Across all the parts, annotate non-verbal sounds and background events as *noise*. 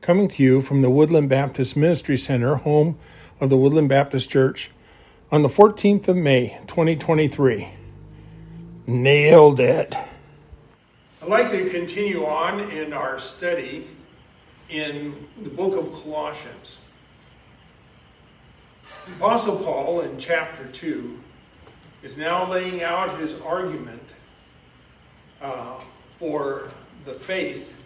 coming to you from the Woodland Baptist Ministry Center, home of the Woodland Baptist Church, on the 14th of May, 2023. Nailed it. I'd like to continue on in our study in the book of Colossians. Apostle Paul in chapter 2 is now laying out his argument uh, for the faith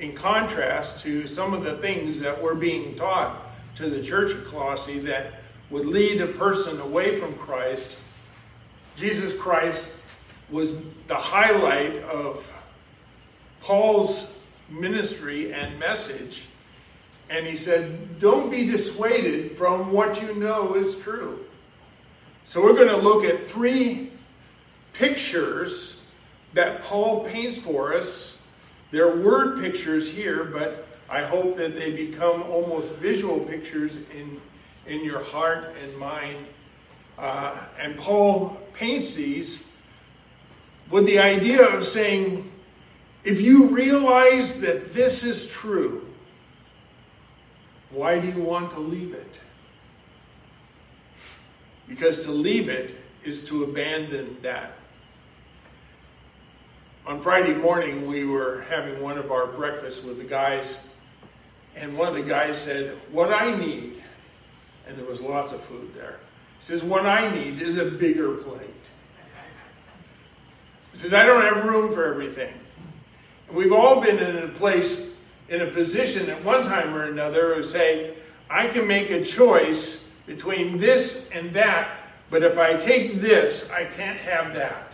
in contrast to some of the things that were being taught to the church of Colossae that would lead a person away from Christ. Jesus Christ was the highlight of Paul's ministry and message. And he said, Don't be dissuaded from what you know is true. So we're going to look at three pictures that Paul paints for us they're word pictures here, but I hope that they become almost visual pictures in, in your heart and mind. Uh, and Paul paints these with the idea of saying, if you realize that this is true, why do you want to leave it? Because to leave it is to abandon that on Friday morning, we were having one of our breakfasts with the guys, and one of the guys said, What I need, and there was lots of food there, he says, What I need is a bigger plate. He says, I don't have room for everything. And we've all been in a place, in a position at one time or another, to say, I can make a choice between this and that, but if I take this, I can't have that.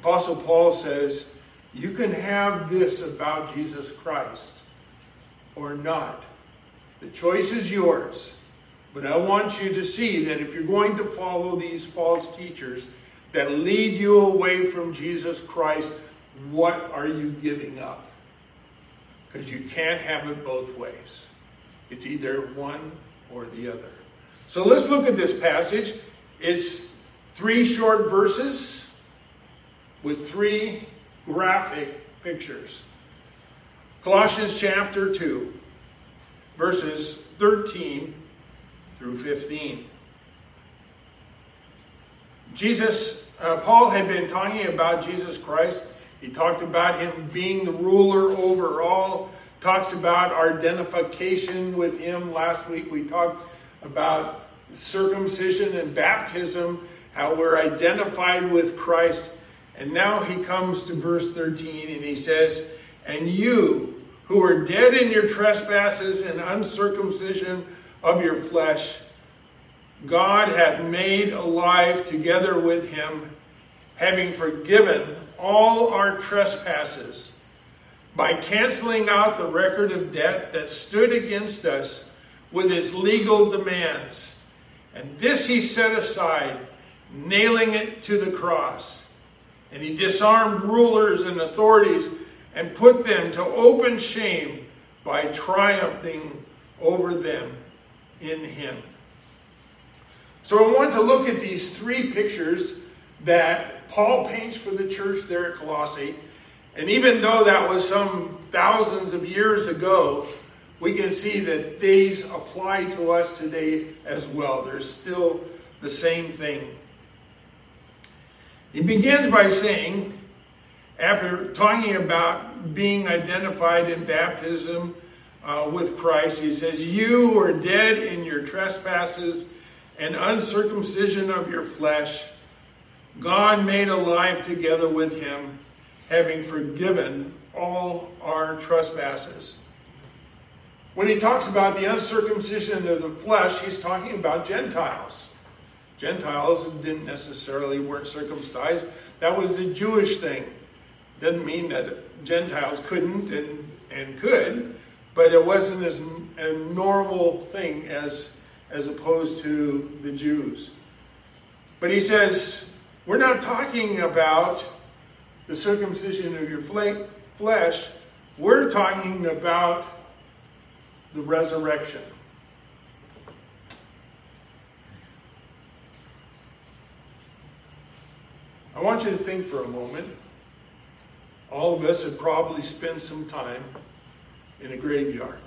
Apostle Paul says, you can have this about Jesus Christ or not. The choice is yours. But I want you to see that if you're going to follow these false teachers that lead you away from Jesus Christ, what are you giving up? Because you can't have it both ways. It's either one or the other. So let's look at this passage. It's three short verses with three graphic pictures. Colossians chapter 2, verses 13 through 15. Jesus, uh, Paul had been talking about Jesus Christ. He talked about him being the ruler over all, talks about our identification with him. Last week we talked about circumcision and baptism, how we're identified with Christ and now he comes to verse 13 and he says, And you who are dead in your trespasses and uncircumcision of your flesh, God hath made alive together with him, having forgiven all our trespasses by canceling out the record of debt that stood against us with its legal demands. And this he set aside, nailing it to the cross. And he disarmed rulers and authorities and put them to open shame by triumphing over them in him. So I want to look at these three pictures that Paul paints for the church there at Colossae. And even though that was some thousands of years ago, we can see that these apply to us today as well. They're still the same thing. He begins by saying, after talking about being identified in baptism uh, with Christ, he says, You who are dead in your trespasses and uncircumcision of your flesh, God made alive together with him, having forgiven all our trespasses. When he talks about the uncircumcision of the flesh, he's talking about Gentiles. Gentiles didn't necessarily weren't circumcised. That was the Jewish thing. Doesn't mean that Gentiles couldn't and, and could, but it wasn't as a normal thing as, as opposed to the Jews. But he says, we're not talking about the circumcision of your flesh. We're talking about the resurrection. I want you to think for a moment all of us have probably spent some time in a graveyard.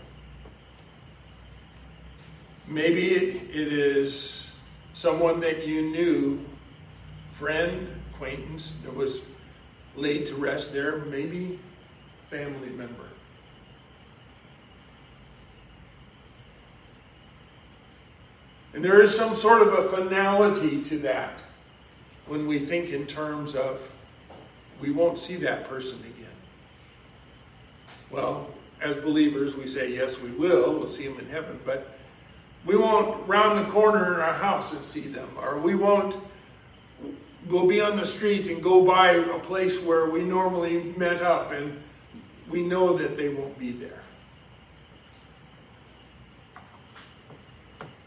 Maybe it is someone that you knew, friend, acquaintance, that was laid to rest there, maybe family member. And there is some sort of a finality to that when we think in terms of we won't see that person again. Well, as believers, we say, yes, we will. We'll see them in heaven. But we won't round the corner in our house and see them. Or we won't, we'll be on the street and go by a place where we normally met up and we know that they won't be there.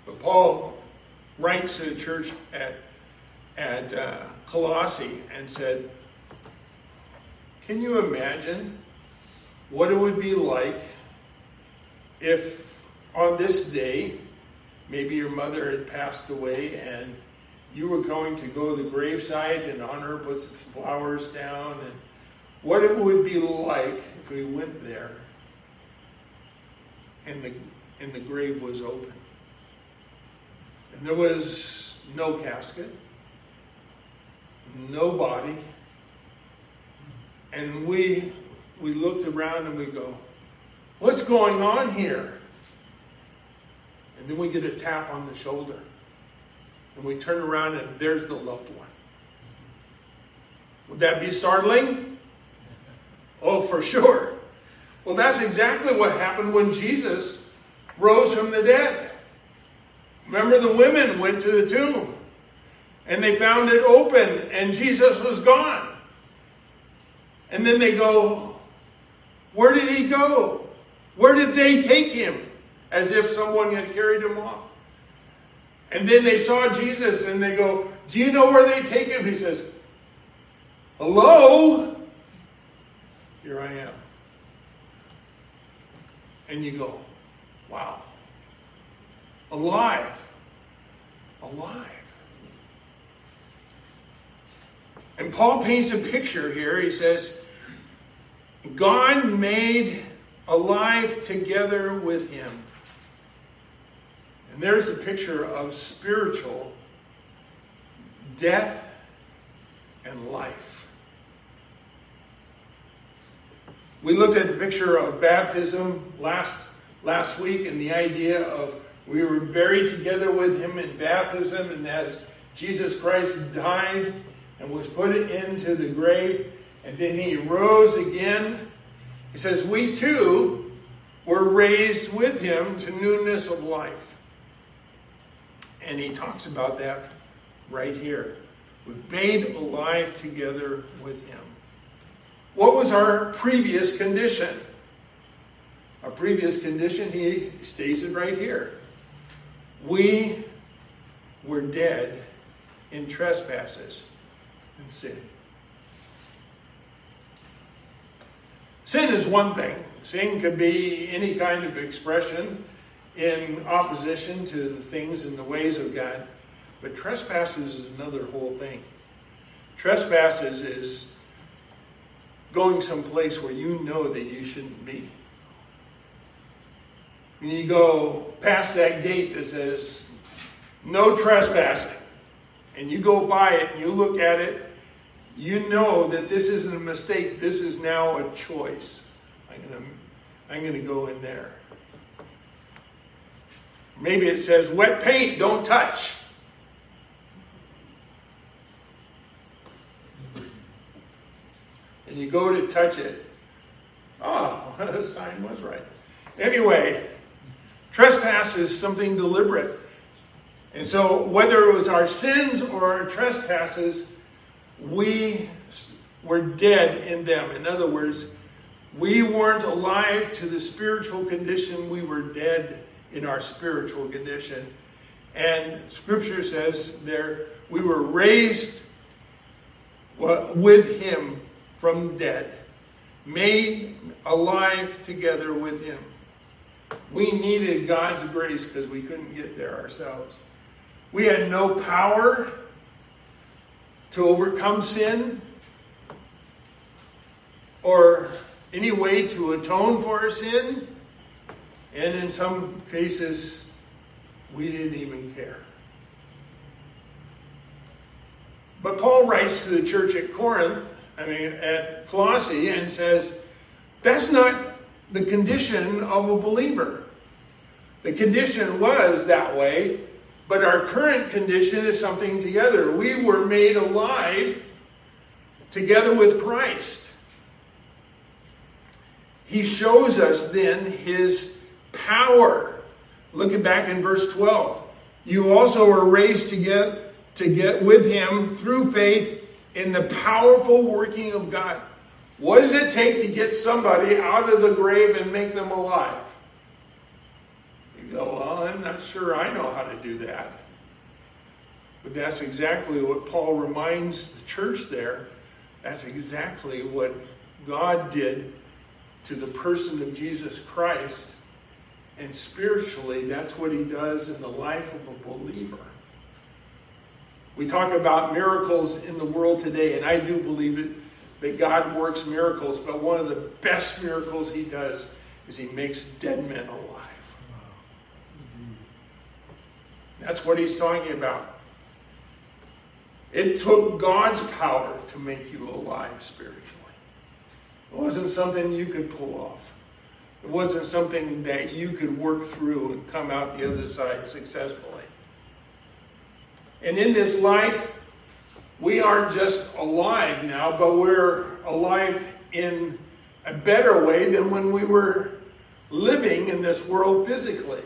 But Paul writes to the church at, at uh, Colossae and said, Can you imagine what it would be like if on this day, maybe your mother had passed away and you were going to go to the gravesite and honor her, put some flowers down, and what it would be like if we went there and the, and the grave was open. And there was no casket, no body. And we we looked around and we go, What's going on here? And then we get a tap on the shoulder. And we turn around and there's the loved one. Would that be startling? Oh, for sure. Well, that's exactly what happened when Jesus rose from the dead. Remember, the women went to the tomb and they found it open and Jesus was gone. And then they go, Where did he go? Where did they take him? As if someone had carried him off. And then they saw Jesus and they go, Do you know where they take him? He says, Hello? Here I am. And you go, Wow alive. Alive. And Paul paints a picture here. He says, God made alive together with him. And there's a picture of spiritual death and life. We looked at the picture of baptism last, last week and the idea of we were buried together with him in baptism, and as Jesus Christ died and was put into the grave, and then he rose again, he says, We too were raised with him to newness of life. And he talks about that right here. We're made alive together with him. What was our previous condition? Our previous condition, he states it right here. We were dead in trespasses and sin. Sin is one thing. Sin could be any kind of expression in opposition to the things and the ways of God. But trespasses is another whole thing. Trespasses is going someplace where you know that you shouldn't be. And you go past that gate that says, no trespassing, and you go by it and you look at it, you know that this isn't a mistake. This is now a choice. I'm going to I'm going to go in there. Maybe it says, wet paint, don't touch. And you go to touch it. Oh, *laughs* the sign was right. Anyway, Trespass is something deliberate. And so, whether it was our sins or our trespasses, we were dead in them. In other words, we weren't alive to the spiritual condition, we were dead in our spiritual condition. And scripture says there, we were raised uh, with him from dead, made alive together with him. We needed God's grace because we couldn't get there ourselves. We had no power to overcome sin or any way to atone for our sin. And in some cases, we didn't even care. But Paul writes to the church at Corinth, I mean, at Colossae, and says, that's not the condition of a believer. The condition was that way, but our current condition is something together. We were made alive together with Christ. He shows us then his power. Looking back in verse 12. You also were raised to get, to get with him through faith in the powerful working of God. What does it take to get somebody out of the grave and make them alive? Go, well, I'm not sure I know how to do that. But that's exactly what Paul reminds the church there. That's exactly what God did to the person of Jesus Christ. And spiritually, that's what he does in the life of a believer. We talk about miracles in the world today, and I do believe it that God works miracles, but one of the best miracles he does is he makes dead men alive. That's what he's talking about. It took God's power to make you alive spiritually. It wasn't something you could pull off. It wasn't something that you could work through and come out the other side successfully. And in this life, we aren't just alive now, but we're alive in a better way than when we were living in this world physically.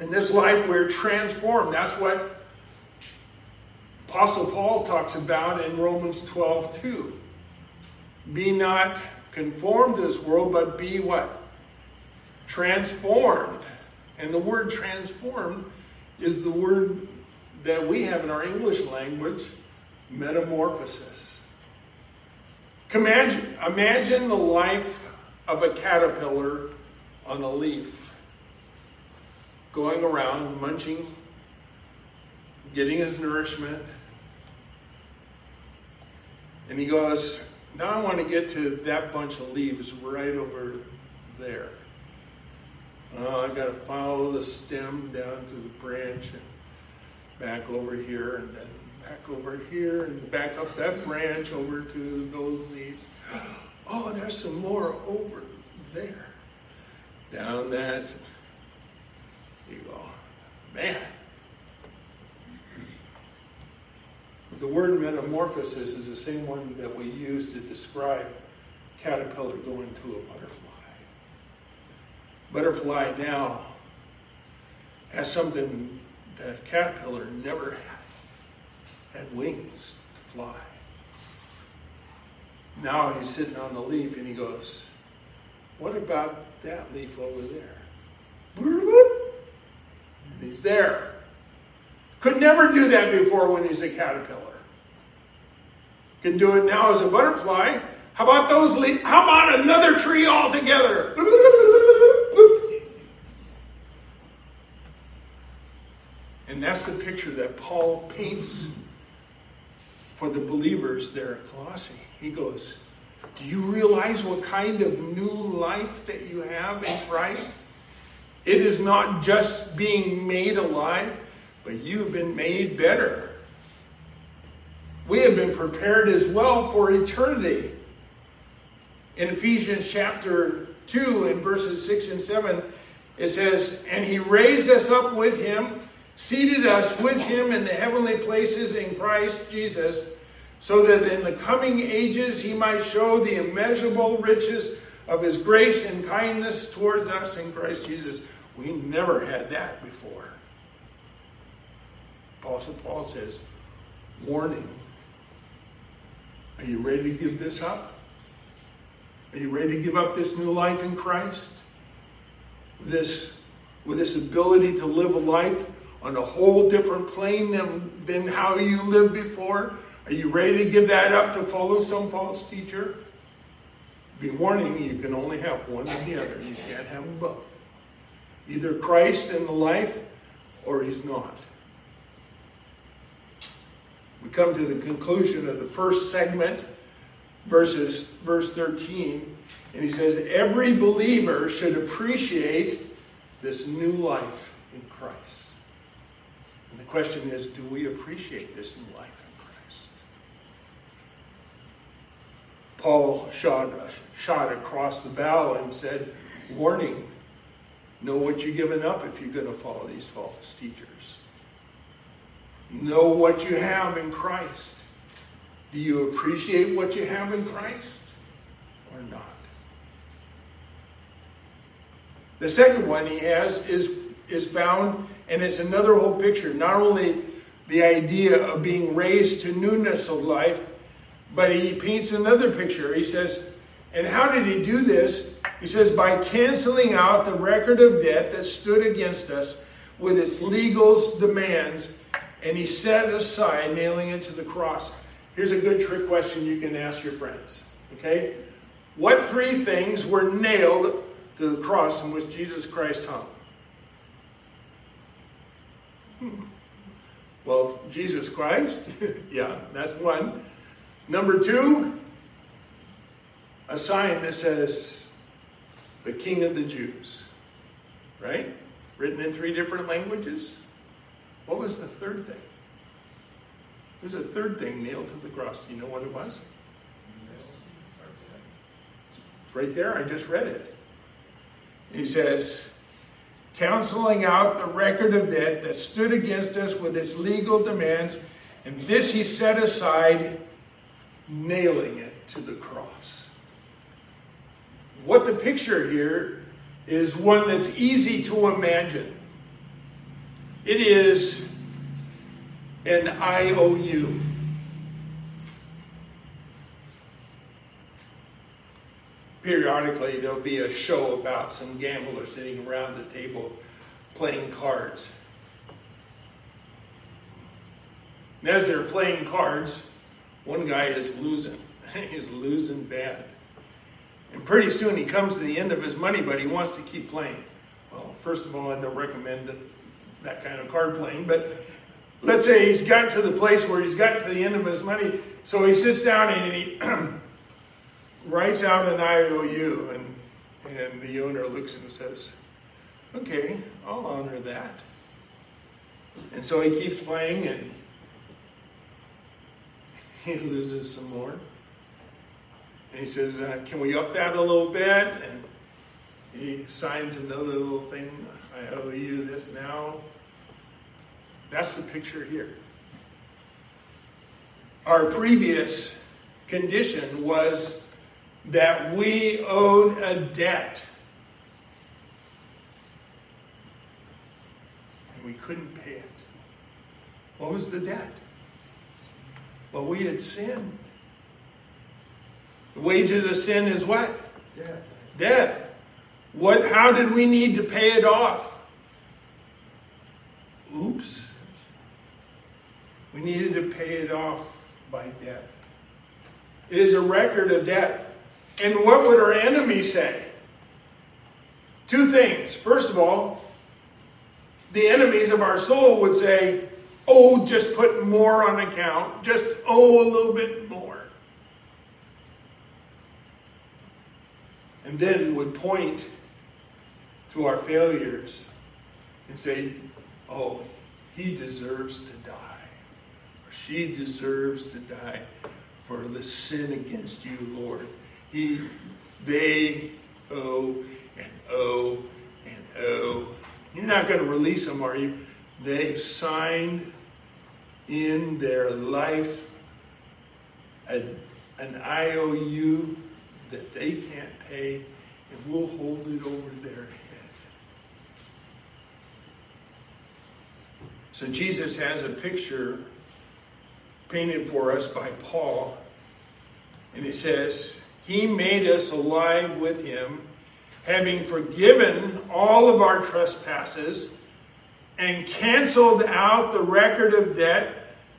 In this life, we're transformed. That's what Apostle Paul talks about in Romans 12 2. Be not conformed to this world, but be what? Transformed. And the word transformed is the word that we have in our English language, metamorphosis. Imagine, imagine the life of a caterpillar on a leaf, going around, munching, getting his nourishment. And he goes, Now I want to get to that bunch of leaves right over there. Uh, I got to follow the stem down to the branch and back over here and then back over here and back up that branch over to those leaves. *gasps* Oh, there's some more over there. Down that. You go, man. The word metamorphosis is the same one that we use to describe caterpillar going to a butterfly. Butterfly now has something that caterpillar never had, had wings to fly. Now he's sitting on the leaf and he goes, What about that leaf over there? There. Could never do that before when he's a caterpillar. Can do it now as a butterfly. How about those leaves? How about another tree altogether? And that's the picture that Paul paints for the believers there at Colossae. He goes, Do you realize what kind of new life that you have in Christ? It is not just being made alive, but you have been made better. We have been prepared as well for eternity. In Ephesians chapter 2 and verses 6 and 7, it says, And he raised us up with him seated us with him in the heavenly places in Christ Jesus, so that in the coming ages he might show the immeasurable riches of his grace and kindness towards us in Christ Jesus. We never had that before. Apostle Paul says, warning. Are you ready to give this up? Are you ready to give up this new life in Christ? This, with this ability to live a life on a whole different plane than, than how you lived before? Are you ready to give that up to follow some false teacher? Be warning you can only have one or the other. You can't have them both. Either Christ in the life or he's not. We come to the conclusion of the first segment verses verse 13, and he says, Every believer should appreciate this new life in Christ. And the question is, do we appreciate this new life in Christ? Paul shot, shot across the bow and said, Warning, know what you're giving up if you're going to follow these false teachers. Know what you have in Christ. Do you appreciate what you have in Christ or not? The second one he has is, is found, and it's another whole picture. Not only the idea of being raised to newness of life, but he paints another picture. He says, and how did he do this? He says, by canceling out the record of debt that stood against us with its legal demands, and he set it aside, nailing it to the cross. Here's a good trick question you can ask your friends. Okay? What three things were nailed to the cross in which Jesus Christ hung? Hmm. Well, Jesus Christ, *laughs* yeah, that's one. Number two, a sign that says, the King of the Jews, right? Written in three different languages. What was the third thing? There's a third thing nailed to the cross. Do you know what it was? It's right there. I just read it. He says, counseling out the record of debt that stood against us with its legal demands, and this he set aside, nailing it to the cross. What the picture here is one that's easy to imagine. It is an IOU. Periodically, there'll be a show about some gambler sitting around the table playing cards. And as they're playing cards, one guy is losing. *laughs* He's losing bad. And pretty soon he comes to the end of his money, but he wants to keep playing. Well, first of all, I don't recommend that, kind of card playing, but let's say he's got to the place where he's got to the end of his money. So he sits down and he *clears throat* writes out an IOU, and, and the owner looks and says, Okay, I'll honor that. And so he keeps playing and he *laughs* loses some more. And he says, uh, Can we up that a little bit? And he signs another little thing. I owe you this now. That's the picture here. Our previous condition was that we owed a debt. And we couldn't pay it. What was the debt? Well, we had sinned. The wages of sin is what? Death. Death. What how did we need to pay it off? Oops. We needed to pay it off by death. It is a record of debt. And what would our enemies say? Two things. First of all, the enemies of our soul would say, Oh, just put more on account. Just owe a little bit more. And then would point to our failures and say, Oh, he deserves to die. Or she deserves to die for the sin against you, Lord. He, they owe and owe and owe. You're not going to release them, are you? They've signed in their life a, an IOU that they can't pay, and we'll hold it over their head. So Jesus has a picture painted for us by Paul, and it says, He made us alive with Him, having forgiven all of our trespasses and canceled out the record of debt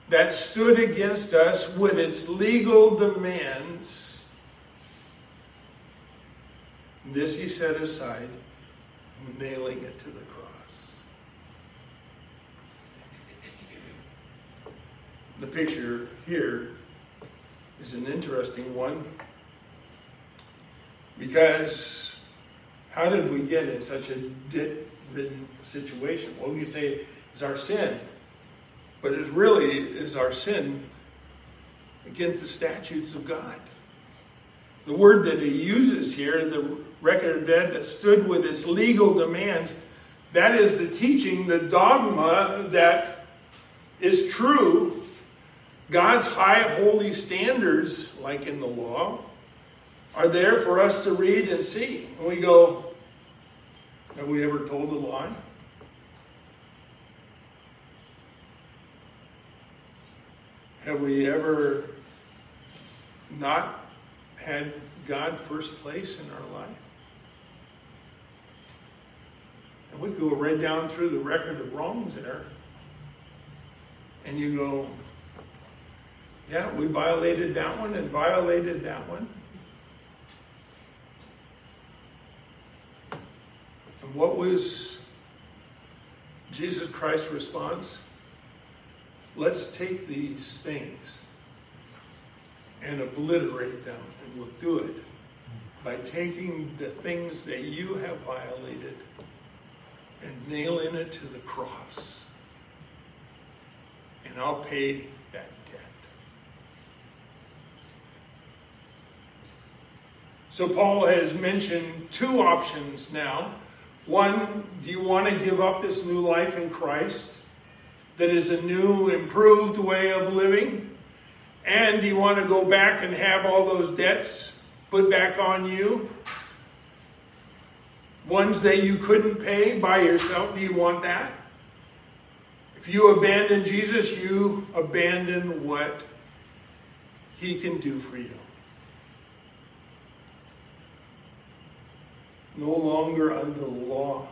that stood against us with its legal demands. This he set aside, nailing it to the cross. The picture here is an interesting one because how did we get in such a debt-ridden situation? Well, we say it's our sin, but it really is our sin against the statutes of God. The word that he uses here, the record of that stood with its legal demands, that is the teaching, the dogma that is true. God's high holy standards, like in the law, are there for us to read and see. And we go, have we ever told a lie? Have we ever not had God first place in our life? And we go right down through the record of wrongs there. And you go, yeah, we violated that one and violated that one. And what was Jesus Christ's response? Let's take these things and obliterate them. And we'll do it by taking the things that you have violated and nailing it to the cross. And I'll pay that debt. So Paul has mentioned two options now. One, do you want to give up this new life in Christ? that is a new, improved way of living? And do you want to go back and have all those debts put back on you? Ones that you couldn't pay by yourself, do you want that? If you abandon Jesus, you abandon what he can do for you. No longer under the law.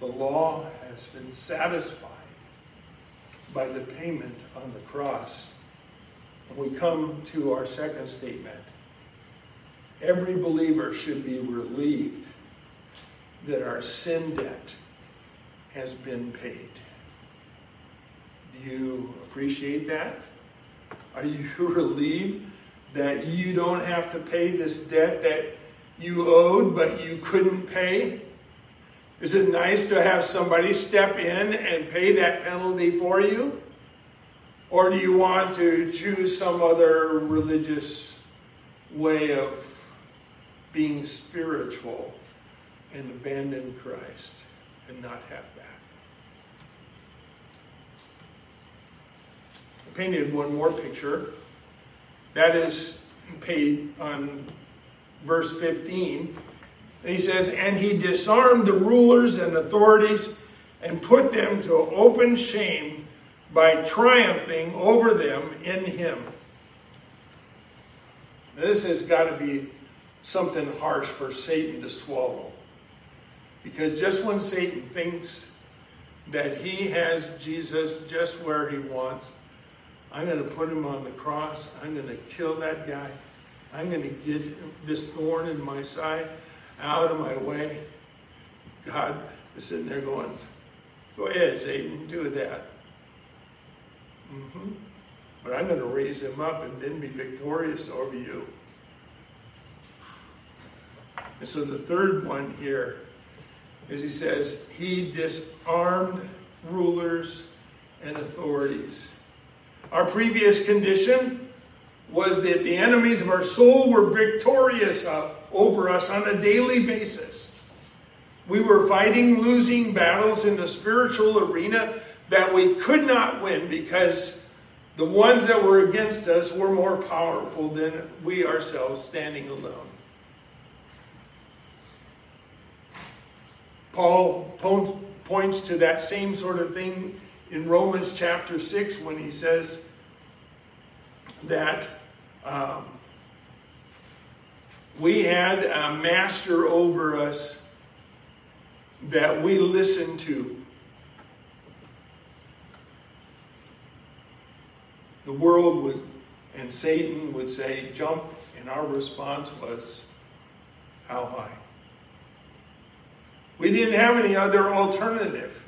The law has been satisfied by the payment on the cross. We come to our second statement. Every believer should be relieved that our sin debt has been paid. Do you appreciate that? Are you *laughs* relieved that you don't have to pay this debt that you owed but you couldn't pay? Is it nice to have somebody step in and pay that penalty for you? Or do you want to choose some other religious way of being spiritual and abandon Christ and not have that? I painted one more picture. That is paid on verse 15 and he says, And he disarmed the rulers and authorities and put them to open shame by triumphing over them in him. This has got to be something harsh for Satan to swallow. Because just when Satan thinks that he has Jesus just where he wants, I'm going to put him on the cross. I'm going to kill that guy. I'm going to get this thorn in my side out of my way. God is sitting there going, Go ahead, Satan, do that. Mm-hmm. But I'm going to raise him up and then be victorious over you. And so the third one here is he says, He disarmed rulers and authorities. Our previous condition was that the enemies of our soul were victorious over us on a daily basis. We were fighting losing battles in the spiritual arena that we could not win because the ones that were against us were more powerful than we ourselves standing alone. Paul points to that same sort of thing in Romans chapter 6 when he says that um, we had a master over us that we listened to. The world would, and Satan would say, jump, and our response was, how high? We didn't have any other alternative.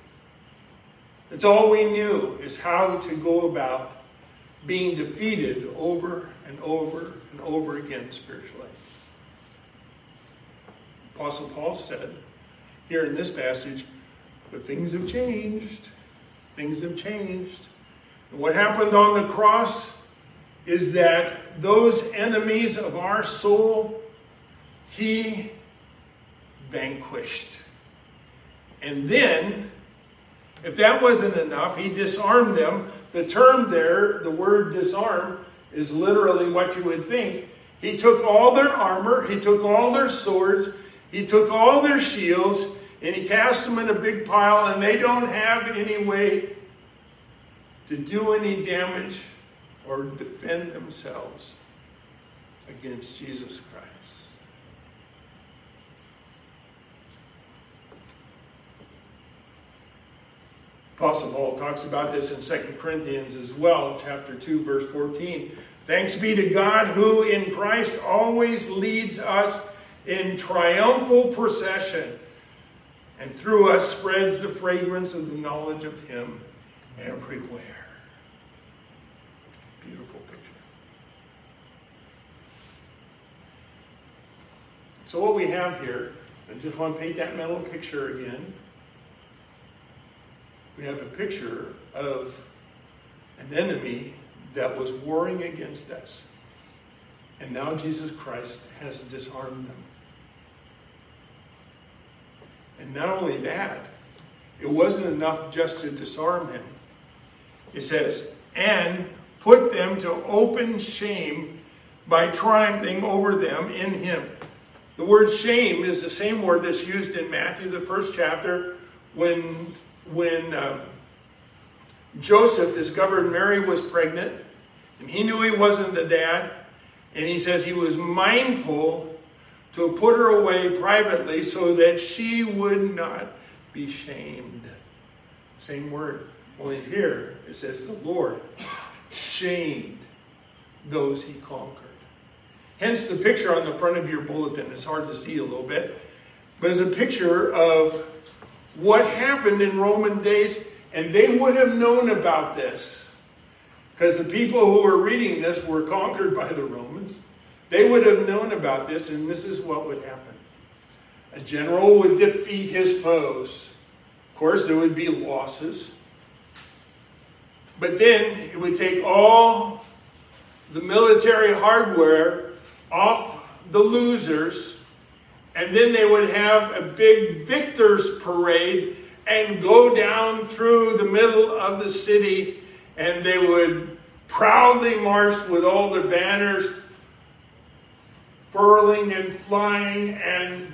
It's all we knew is how to go about being defeated over and over and over again spiritually. Apostle Paul said here in this passage, but things have changed. Things have changed. And what happened on the cross is that those enemies of our soul, he vanquished. And then, if that wasn't enough, he disarmed them. The term there, the word disarm, is literally what you would think. He took all their armor, he took all their swords, he took all their shields, and he cast them in a big pile, and they don't have any way to do any damage or defend themselves against Jesus Christ. Apostle Paul talks about this in 2 Corinthians as well, chapter 2, verse 14. Thanks be to God who in Christ always leads us in triumphal procession and through us spreads the fragrance of the knowledge of Him everywhere. Beautiful picture. So, what we have here, I just want to paint that mental picture again. We have a picture of an enemy that was warring against us. And now Jesus Christ has disarmed them. And not only that, it wasn't enough just to disarm him. It says, and put them to open shame by triumphing over them in him. The word shame is the same word that's used in Matthew, the first chapter, when, when um, Joseph discovered Mary was pregnant, and he knew he wasn't the dad, and he says he was mindful to put her away privately so that she would not be shamed. Same word. Only here it says the Lord shamed those he conquered. Hence the picture on the front of your bulletin. It's hard to see a little bit, but it's a picture of what happened in Roman days, and they would have known about this because the people who were reading this were conquered by the Romans. They would have known about this, and this is what would happen. A general would defeat his foes. Of course, there would be losses. But then it would take all the military hardware off the losers, and then they would have a big victor's parade and go down through the middle of the city, and they would proudly march with all their banners furling and flying, and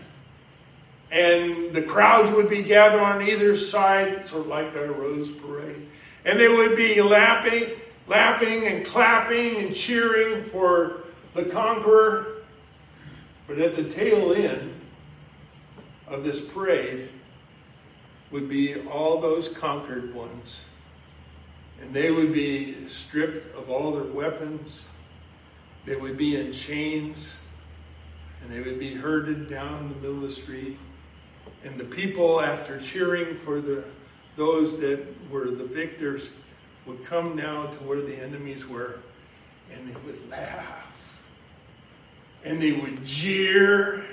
and the crowds would be gathered on either side, sort of like a rose parade. And they would be laughing, laughing and clapping and cheering for the conqueror. But at the tail end of this parade would be all those conquered ones. And they would be stripped of all their weapons. They would be in chains. And they would be herded down the middle of the street. And the people, after cheering for the those that were the victors would come now to where the enemies were and they would laugh and they would jeer.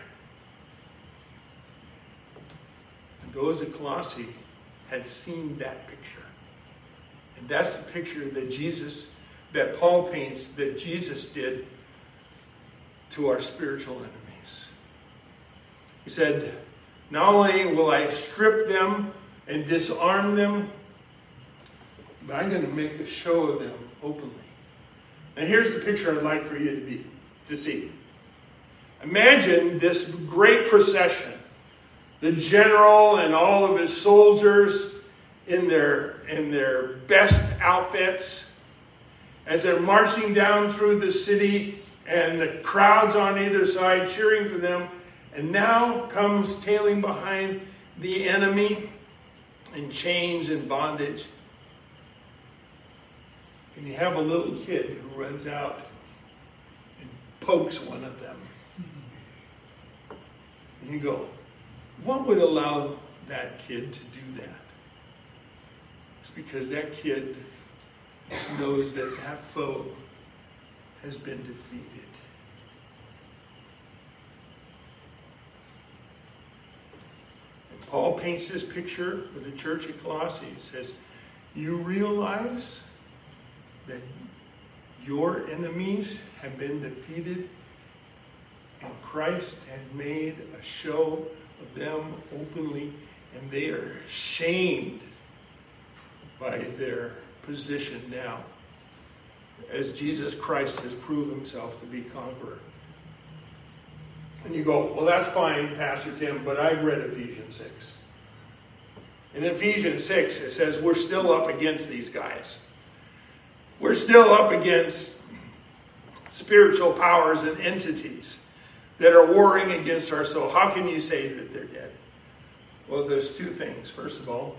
And those at Colossae had seen that picture. And that's the picture that Jesus, that Paul paints, that Jesus did to our spiritual enemies. He said, Not only will I strip them and disarm them, but I'm going to make a show of them openly. Now here's the picture I'd like for you to be to see. Imagine this great procession. The general and all of his soldiers in their in their best outfits as they're marching down through the city and the crowds on either side cheering for them. And now comes tailing behind the enemy in chains and bondage. And you have a little kid who runs out and pokes one of them. You go, what would allow that kid to do that? It's because that kid knows that that foe has been defeated. And Paul paints this picture for the church at Colossae. He says, You realize that your enemies have been defeated, Christ has made a show of them openly, and they are shamed by their position now, as Jesus Christ has proved himself to be conqueror. And you go, well, that's fine, Pastor Tim, but I've read Ephesians 6. In Ephesians 6, it says we're still up against these guys. We're still up against spiritual powers and entities that are warring against our soul. How can you say that they're dead? Well, there's two things. First of all,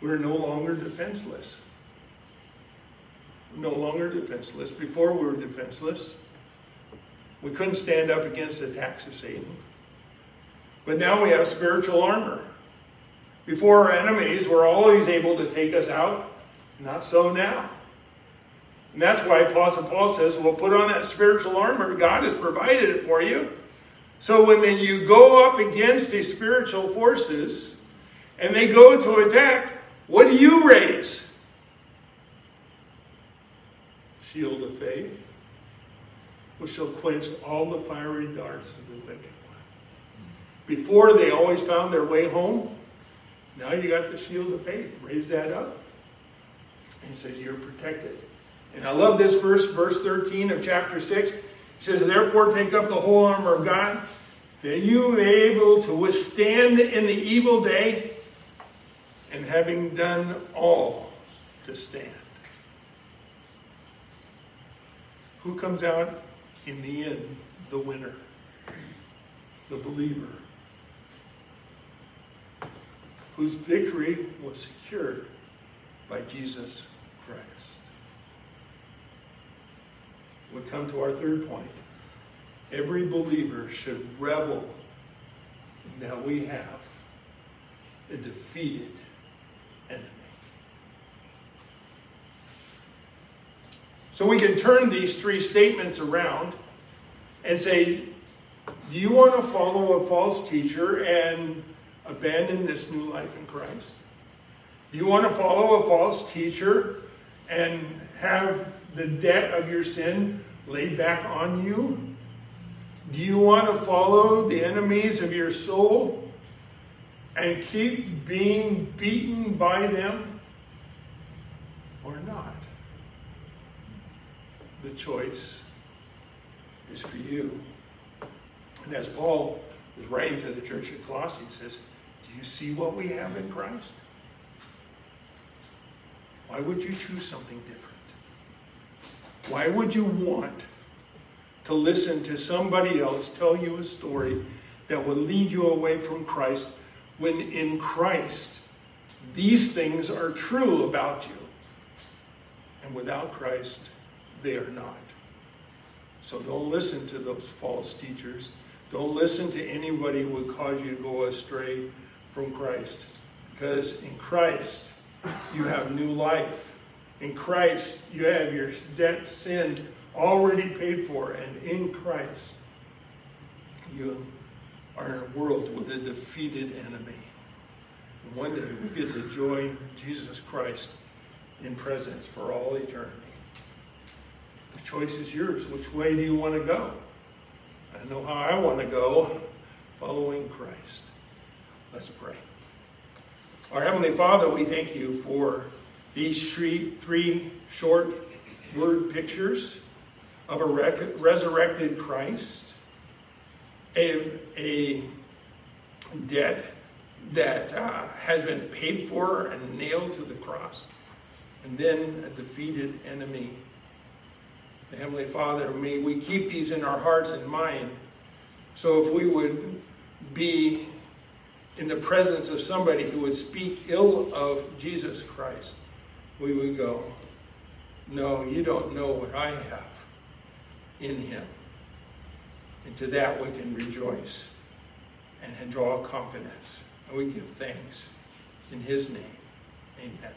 we're no longer defenseless. We're no longer defenseless. Before we were defenseless. We couldn't stand up against the attacks of Satan. But now we have spiritual armor. Before our enemies were always able to take us out. Not so now. And that's why Apostle Paul says, well, put on that spiritual armor. God has provided it for you. So when you go up against these spiritual forces and they go to attack, what do you raise? Shield of faith, which shall quench all the fiery darts of the wicked one. Before they always found their way home. Now you got the shield of faith. Raise that up. And he says, You're protected. And I love this verse, verse 13 of chapter 6. It says, Therefore, take up the whole armor of God, that you may be able to withstand in the evil day, and having done all to stand. Who comes out in the end the winner? The believer. Whose victory was secured by Jesus Christ. We come to our third point. Every believer should revel that we have a defeated enemy. So we can turn these three statements around and say, do you want to follow a false teacher and abandon this new life in Christ? Do you want to follow a false teacher and have the debt of your sin laid back on you? Do you want to follow the enemies of your soul and keep being beaten by them or not? The choice is for you. And as Paul is writing to the church at Colossae, he says, Do you see what we have in Christ? Why would you choose something different? Why would you want to listen to somebody else tell you a story that will lead you away from Christ when in Christ these things are true about you? And without Christ, they are not. So don't listen to those false teachers. Don't listen to anybody who would cause you to go astray from Christ. Because in Christ, you have new life. In Christ, you have your debt, sin already paid for. And in Christ, you are in a world with a defeated enemy. And one day we get to join Jesus Christ in presence for all eternity. The choice is yours. Which way do you want to go? I know how I want to go, following Christ. Let's pray. Our Heavenly Father, we thank you for these three, three short word pictures of a resurrected Christ, a, a debt that uh, has been paid for and nailed to the cross, and then a defeated enemy. The Heavenly Father, may we keep these in our hearts and mind. So if we would be in the presence of somebody who would speak ill of Jesus Christ, we would go, No, you don't know what I have in him. And to that we can rejoice and draw confidence. And we give thanks in his name. Amen.